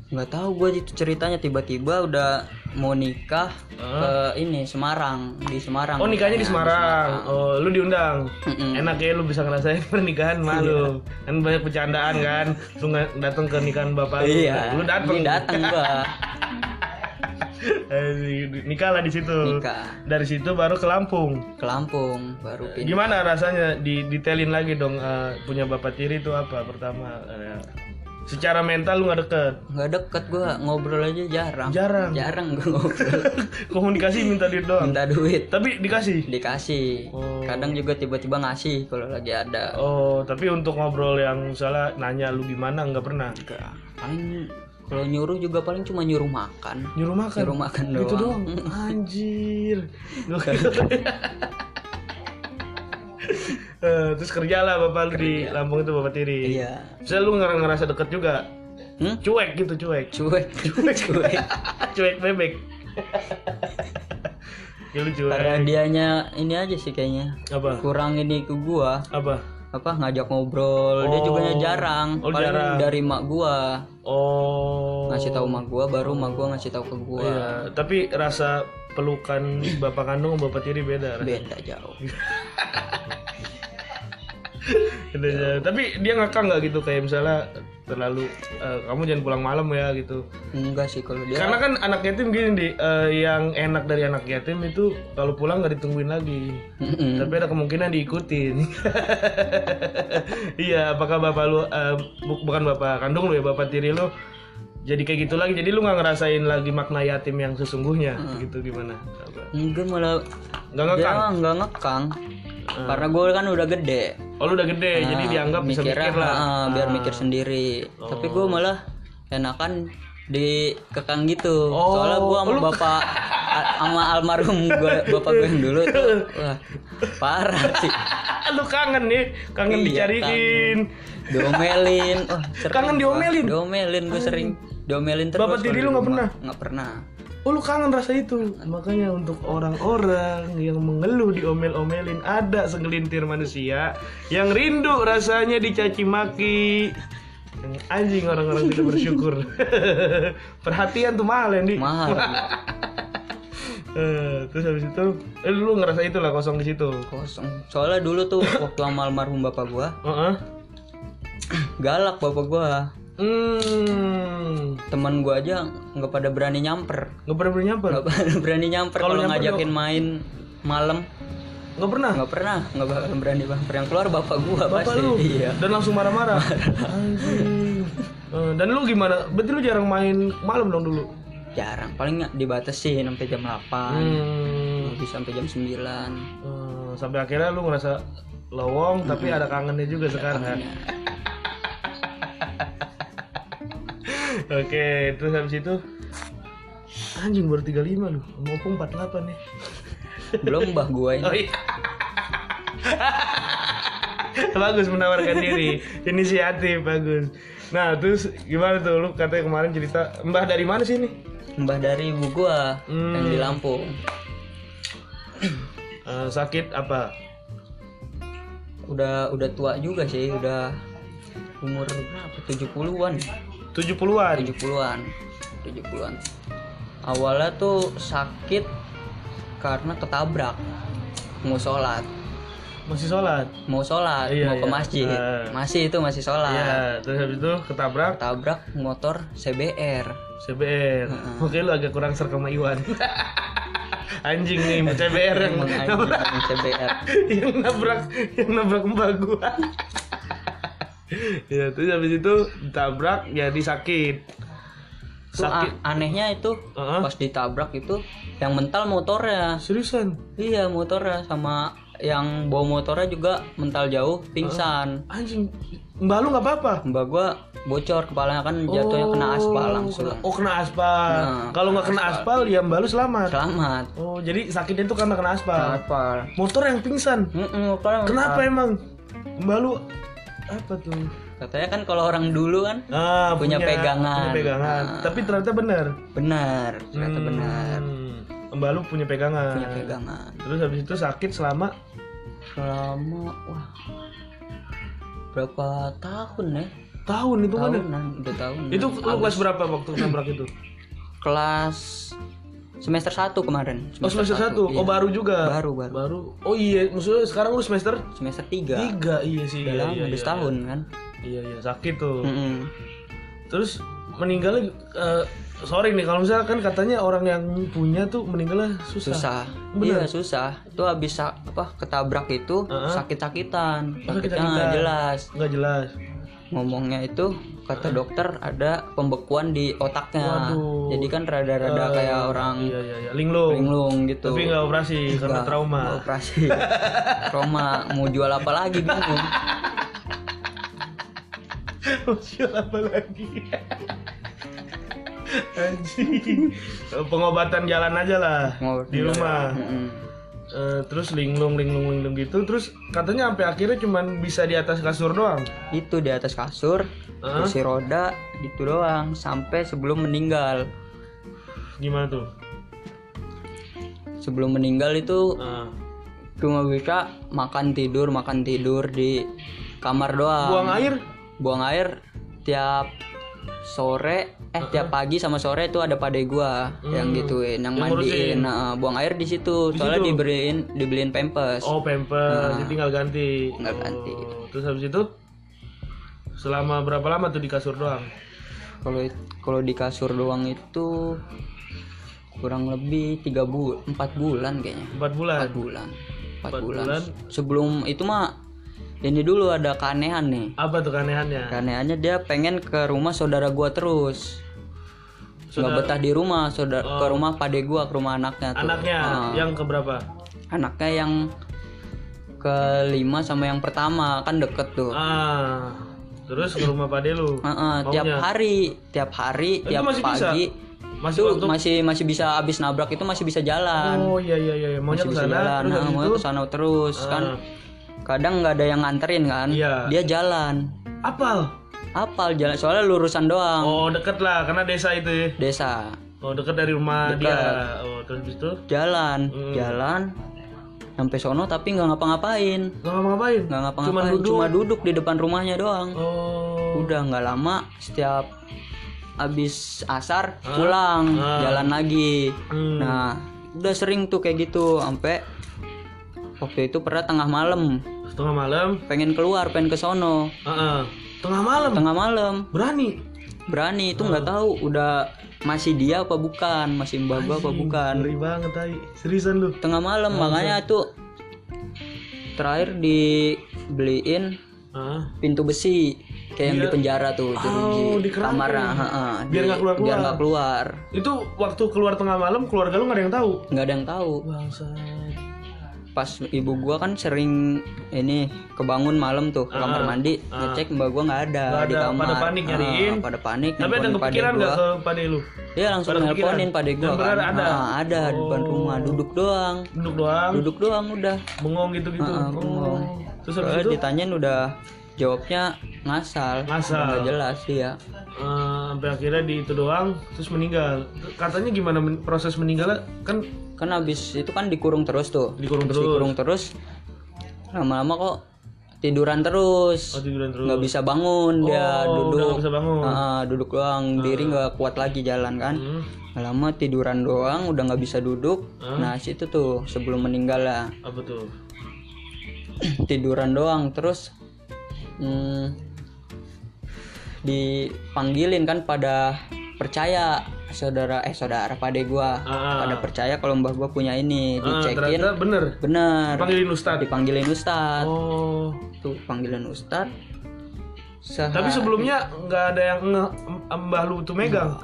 nggak tahu gue itu ceritanya tiba-tiba udah mau nikah ke ini Semarang di Semarang. Oh nikahnya di Semarang. Oh lu diundang? Mm-mm. enak ya lu bisa ngerasain pernikahan malu kan banyak bercandaan kan? Lu datang ke nikahan bapak lu. Iya. Lu datang. Iya, datang gua. Eh, nikah lah di situ. Nikah. Dari situ baru ke Lampung. Ke Lampung baru pindah. Gimana rasanya di detailin lagi dong eh, punya bapak tiri itu apa pertama? Eh, secara mental lu nggak deket? Nggak deket gua ngobrol aja jarang. Jarang? Jarang gua ngobrol. Komunikasi minta duit doang? Minta duit. Tapi dikasih? Dikasih. Oh. kadang juga tiba-tiba ngasih kalau lagi ada. Oh tapi untuk ngobrol yang salah nanya lu gimana nggak pernah? Enggak. paling kalau nyuruh juga paling cuma nyuruh makan. Nyuruh makan? Nyuruh makan gitu doang. doang? Anjir terus kerja lah bapak lu di Lampung itu bapak tiri. Iya. Saya lu ngerasa deket juga hmm? cuek gitu cuek. Cuek. Cuek. Cuek. Bebek. Ya lu cuek. Karena dianya ini aja sih kayaknya. Apa? Kurang ini ke gua. Apa? Apa? Ngajak ngobrol. Dia juga jarang. Oh, paling jarang. dari mak gua. Oh. Ngasih tahu mak gua baru mak gua ngasih tahu ke gua. Iya, tapi rasa pelukan bapak kandung sama bapak tiri beda beda jauh. Beda jauh. tapi dia ngakak nggak gitu? Kayak misalnya terlalu eh, kamu jangan pulang malam ya gitu. Enggak sih kalau dia karena kan anak yatim gini di eh, yang enak dari anak yatim itu kalau pulang nggak ditungguin lagi. Mm-mm. tapi ada kemungkinan diikutin. Iya apakah bapak lu bu- bukan bapak kandung lu ya bapak tiri lu jadi kayak gitu lagi. Jadi lu nggak ngerasain lagi makna yatim yang sesungguhnya? Gitu gimana? Apa? enggak malah nggak ngekang? Nggak ngekang. Karena gue kan udah gede. Oh lu udah gede, jadi Nah, dianggap bisa mikirnya, mikir lah. ah, biar mikir sendiri. Tapi gue malah enakan dikekang gitu. Oh, soalnya gue sama lu- bapak sama almarhum gue bapak gue yang dulu tuh. Wah parah sih. Lu kangen nih, kangen Iya, dicariin. diomelin. Wah sering Kangen gua. diomelin? diomelin gue sering diomelin terus Bapak tiri lu nggak pernah? nggak pernah. Oh lu kangen rasa itu. Makanya untuk orang-orang yang mengeluh diomel-omelin Ada segelintir manusia Yang rindu rasanya dicaci maki. Anjing orang-orang tidak bersyukur. Perhatian tuh mahal ya Di mahal. Eh, Terus habis itu eh, Lu ngerasa itu lah kosong di situ. Kosong. Soalnya dulu tuh waktu sama almarhum bapak gue Heeh. galak bapak gue Hmm. Teman gue aja nggak pada berani nyamper. Gak pernah pernah nyamper? Nggak pada berani nyamper Kalau ngajakin main malam. Gak pernah? Nggak pernah. Nggak bakal berani nyamper. Yang keluar bapak gua Bapak pasti. lu? Iya. Dan langsung marah-marah? Eh, Dan lu gimana? Berarti lu jarang main malam dong dulu? jarang. Paling nggak dibatasin sampai jam 8 Hmm. bisa sampai jam 9 Eh, sampai akhirnya lu ngerasa lowong tapi ada kangennya juga sekarang kan. Oke, terus habis itu anjing baru 35 lu. Ngopong 48 nih. belum mbah gua ini Oh iya. bagus menawarkan diri. Inisiatif bagus. Nah, terus gimana tuh lu katanya kemarin cerita Mbah dari mana sih ini? mbah dari ibu gua yang Hmm. di Lampung Eh, sakit apa? udah udah tua juga sih udah umur berapa 70-an 70-an. 70-an 70-an awalnya tuh sakit karena ketabrak mau sholat Masih sholat. mau sholat Iya, mau ke iya. masjid Eh. masih itu masih sholat Iya, terus habis itu ketabrak ketabrak motor CBR CBR. Oke lu agak kurang sama Iwan. Anjing nih CBR yang nabrak CBR yang nabrak yang nabrak mbak gua. ya terus habis itu ditabrak jadi sakit. Tuh, Sakit. a- anehnya itu Heeh. pas ditabrak itu yang mental motornya Seriusan? iya motornya sama yang bawa motornya juga mental jauh pingsan Anjing. Mbak lu nggak apa-apa? mbak gua bocor kepalanya kan jatuhnya kena aspal langsung Kena- Oh kena aspal. Nah, Kalau nggak kena aspal ya mbak lu selamat. selamat Oh jadi sakitnya itu karena kena aspal. aspal Motor yang pingsan. Mm-mm, motornya Kenapa emang? Mbak lu apa tuh? katanya kan kalau orang dulu kan Ah, Punya pegangan. punya pegangan. Ah. Tapi ternyata benar. benar ternyata benar Hmm, Mbak lu punya pegangan. punya pegangan Terus habis itu sakit selama selama wah berapa tahun ya tahun itu kan? tahunan udah tahun Itu lu kelas berapa waktu nabrak itu? kelas semester 1 kemarin Oh semester satu. iya. Oh baru juga. baru baru Baru. Oh iya, maksudnya sekarang lu semester semester 3 tiga iya sih. udah Iya, lama iya, iya, setahun kan Iya iya sakit tuh. Mm-mm. Terus meninggalnya eh, sorry nih kalau misalnya kan katanya orang yang punya tuh meninggalnya susah. susah Bener. iya susah itu habis apa ketabrak itu Heeh. sakit-sakitan Oh, sakit-sakitan. nggak jelas Nggak jelas. Ngomongnya itu kata dokter ada pembekuan di otaknya Waduh. jadi kan rada-rada kayak orang Iya iya iya. Linglung. linglung gitu Tapi nggak operasi karena Nggak, trauma. nggak operasi trauma mau jual apa lagi bingung Sial apa lagi? Anjing. Pengobatan jalan aja lah Mau di rumah. Mm-mm. Eh, terus linglung linglung linglung gitu. Terus katanya sampai akhirnya cuman bisa di atas kasur doang. itu di atas kasur Heeh. kursi roda itu doang sampai sebelum meninggal Gimana tuh? sebelum meninggal itu Eh, cuma bisa makan tidur makan tidur di kamar doang buang air? buang air tiap sore eh tiap pagi sama sore itu ada pade gua yang gituin yang, Yang mandiin Nah, buang air di situ soalnya situ? dibeliin dibeliin pampers Oh, pampers, jadi tinggal ganti. Tinggal ganti. Oh, Terus habis itu selama berapa lama tuh di kasur doang? kalau kalau di kasur doang itu kurang lebih tiga bulan empat bulan kayaknya Empat bulan. empat bulan empat Empat bulan. bulan. sebelum itu mah ini dulu ada keanehan nih Apa tuh keanehannya? keanehannya dia pengen ke rumah saudara gua terus nggak betah di rumah saudara ke rumah pade gua ke rumah anaknya tuh Anaknya Ah. yang keberapa? anaknya yang kelima sama yang pertama kan deket tuh Ah. Terus ke rumah Pade lu. Heeh, tiap Maunya? hari tiap hari Itu tiap masih bisa? pagi Masih itu waktu masih masih bisa abis nabrak itu masih bisa jalan Oh iya iya iya, maunya masih ke bisa sana. jalan Terus nah, habis mau itu ke sana terus kan Ah. kadang nggak ada yang nganterin kan Iya. dia jalan apal. Apal jalan soalnya lurusan doang Oh, deket lah karena desa itu ya. desa Oh, deket dari rumah Deket. dia. Oh, terus itu jalan Hmm. jalan sampai sono tapi nggak ngapa-ngapain nggak ngapa-ngapain. nggak Cuma ngapa-ngapain duduk. cuma duduk di depan rumahnya doang Oh. udah nggak lama setiap abis asar pulang Ah. jalan lagi Hmm. nah udah sering tuh kayak gitu sampai waktu itu pernah tengah malam Setengah malam. pengen keluar pengen ke sono Heeh. Tengah malam. tengah malam Berani. berani itu nggak tahu udah masih dia apa bukan masih mbak gua apa bukan Ngeri banget tai. Seriusan lu. tengah malam makanya tuh terakhir dibeliin Ah. pintu besi kayak yang di penjara tuh Oh, jeruji dikerangkeng. kamarnya heeh, Biar di- nggak keluar-keluar. biar nggak keluar Itu waktu keluar tengah malam keluarga lu nggak ada yang tahu. nggak ada yang tahu Bangsat. Pas ibu gua kan sering ini kebangun malam tuh ke kamar mandi ngecek mbak gua nggak ada, Nggak di ada, kamar pada panik Ah, nyariin. pada panik Tapi ada kepikiran nggak ke Pade lu? dia langsung pada nelponin pade gua Dan kan ada? Ah, ada di depan rumah duduk doang Duduk doang, duduk doang udah bengong gitu-gitu. Ah, bengong. Oh. Terus itu ditanyain udah jawabnya ngasal Ngasal. nggak jelas dia eh, sampai akhirnya di itu doang terus meninggal. Katanya gimana men- proses meninggalnya kan kan habis itu kan dikurung terus tuh dikurung terus. dikurung terus lama-lama kok tiduran terus Oh, tiduran terus. nggak bisa bangun dia Oh, udah duduk bisa bangun. Ah, duduk doang diri nggak kuat lagi jalan kan Hmm. lama tiduran doang udah nggak bisa duduk Hmm. nah situ tuh sebelum meninggal lah Apa tuh? tiduran doang terus hmm, dipanggilin kan pada percaya saudara eh saudara pade gua Ah. pada percaya kalau mbah gua punya ini Ah, dicekin ternyata bener. bener Panggilin Ustadz. dipanggilin ustad Oh. tuh panggilan ustad Tapi sebelumnya nggak ada yang nge mbah lu tuh megang.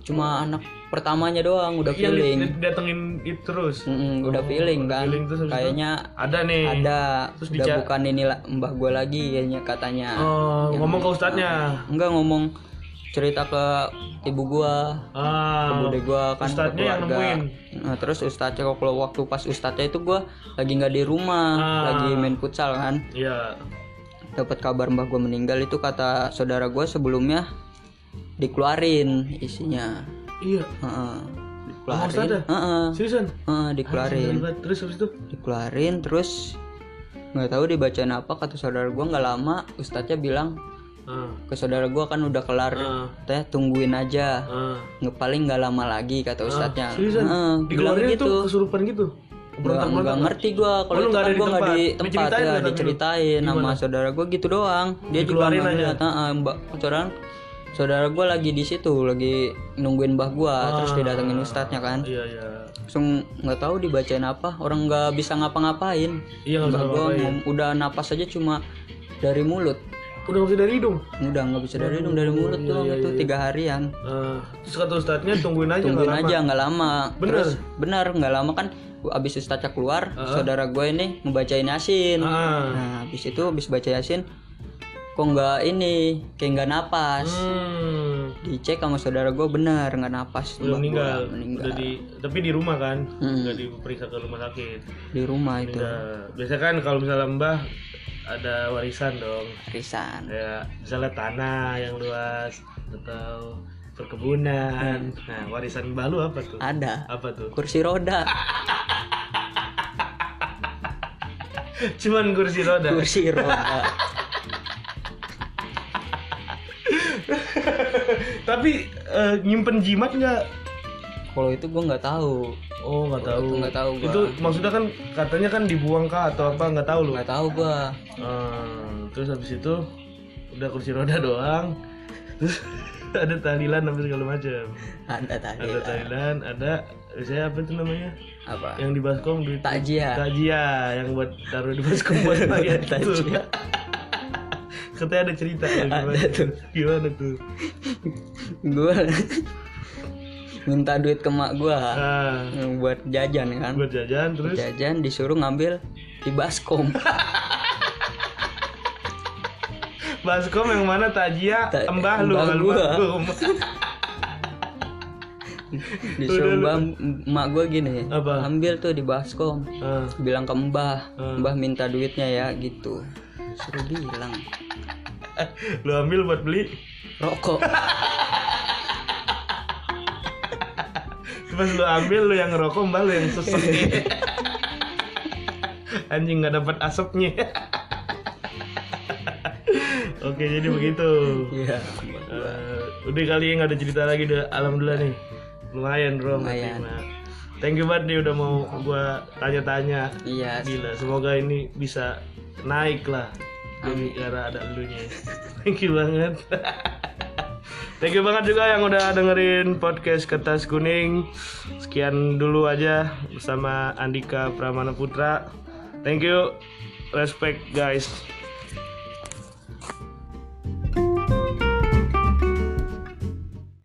cuma anak pertamanya doang udah Yang feeling datengin itu terus. Mm-mm, udah feeling kan feeling terus kayaknya Ada nih. ada Terus udah bukan ini mbah gua lagi kayaknya katanya Oh, ngomong ke ustadznya. enggak ngomong cerita ke ibu gua Ah. bude gua kan ke yang keluarga. nemuin. Nah, terus ustadznya kok kalau waktu pas ustadznya itu gua lagi nggak di rumah Ah. lagi main futsal kan Iya. dapat kabar mbah gua meninggal itu kata saudara gua sebelumnya dikeluarin isinya Iya. Sama dikeluarin ustadznya? Heeh. Seriusan? Heeh, dikeluarin Hebat. Terus habis itu? dikeluarin terus nggak tahu dibacain apa kata saudara gua nggak lama ustadznya bilang Ah. ke saudara gua kan udah kelar Ah. teh tungguin aja. Ah. nggak paling nggak lama lagi kata ustadznya. Seriusan? Heeh, bilang gitu. kesurupan gitu. nggak ngerti gua. Kalau Oh, itu kan gua nggak di tempat ya diceritain sama saudara gua gitu doang. Dia juga nggak ngeliat. Heeh, mbak saudara saudara gua lagi di situ lagi nungguin mbah gua. Terus Ah. didatengin ustadznya kan. Iya, iya. langsung nggak tahu dibacain apa. Orang nggak bisa ngapa-ngapain. Iya, mbah ngom- udah napas aja cuma dari mulut Udah masih dari hidung. udah nggak bisa dari hidung dari mulut iya, doang itu tiga harian Ah, terus kata ustadznya tungguin aja tungguin nggak lama. aja nggak lama Bener? terus benar nggak lama kan abis ustadznya keluar saudara gue ini ngebacain yasin Ah. nah abis itu abis baca yasin kok nggak ini kayak nggak napas Hmm. dicek sama saudara gue benar nggak napas Udah meninggal. gua meninggal Udah di tapi di rumah kan. Hmm. Nggak diperiksa ke rumah sakit. di rumah itu Udah. Biasa kan kalau misalnya Mbah ada warisan dong. risan Kayak misalnya tanah yang luas atau perkebunan. Nah, warisan Mbah lu apa tuh? ada Apa tuh? kursi roda Cuman kursi roda. kursi roda Tapi eh, nyimpen jimat nggak? kalau itu gue nggak tahu Oh nggak tahu. itu nggak tahu gua. Itu maksudnya kan katanya kan dibuang kah atau apa nggak tahu lu. nggak tahu gue Hmm, terus habis itu udah kursi roda doang. Terus ada tahlilan apa segala macam. ada tadi Ada tahlilan, ada saya apa itu namanya? apa Yang di baskom duit takjiah Tajia yang buat taruh di baskom buat mayat itu. Takjiah. Katanya ada cerita ya, gimana Ada tuh. Gimana tuh? gue minta duit ke mak gue Ah, buat jajan kan. Buat jajan terus? Jajan disuruh ngambil di baskom. Baskom yang mana Tajia? Ta- embah lu embah gua. disuruh mbah emak gue gini Apa? ambil tuh di baskom. Ah, bilang ke mbah. Hmm. mbah minta duitnya ya gitu. Suruh bilang. Lu ambil buat beli. Rokok pas lu ambil lu yang ngerokok mbak lu yang sesek anjing nggak dapat asapnya. Oke jadi begitu. Iya. Eh, udah kali nggak ada cerita lagi udah alhamdulillah nih. Lumayan bro Lumayan. Thank you banget nih udah mau gua tanya-tanya. Iya. Gila semoga ini bisa naik lah. Jadi karena ada elunya. Thank you banget thank you banget juga yang udah dengerin podcast kertas kuning. Sekian dulu aja bersama Andika Pramana Putra. Thank you. Respect guys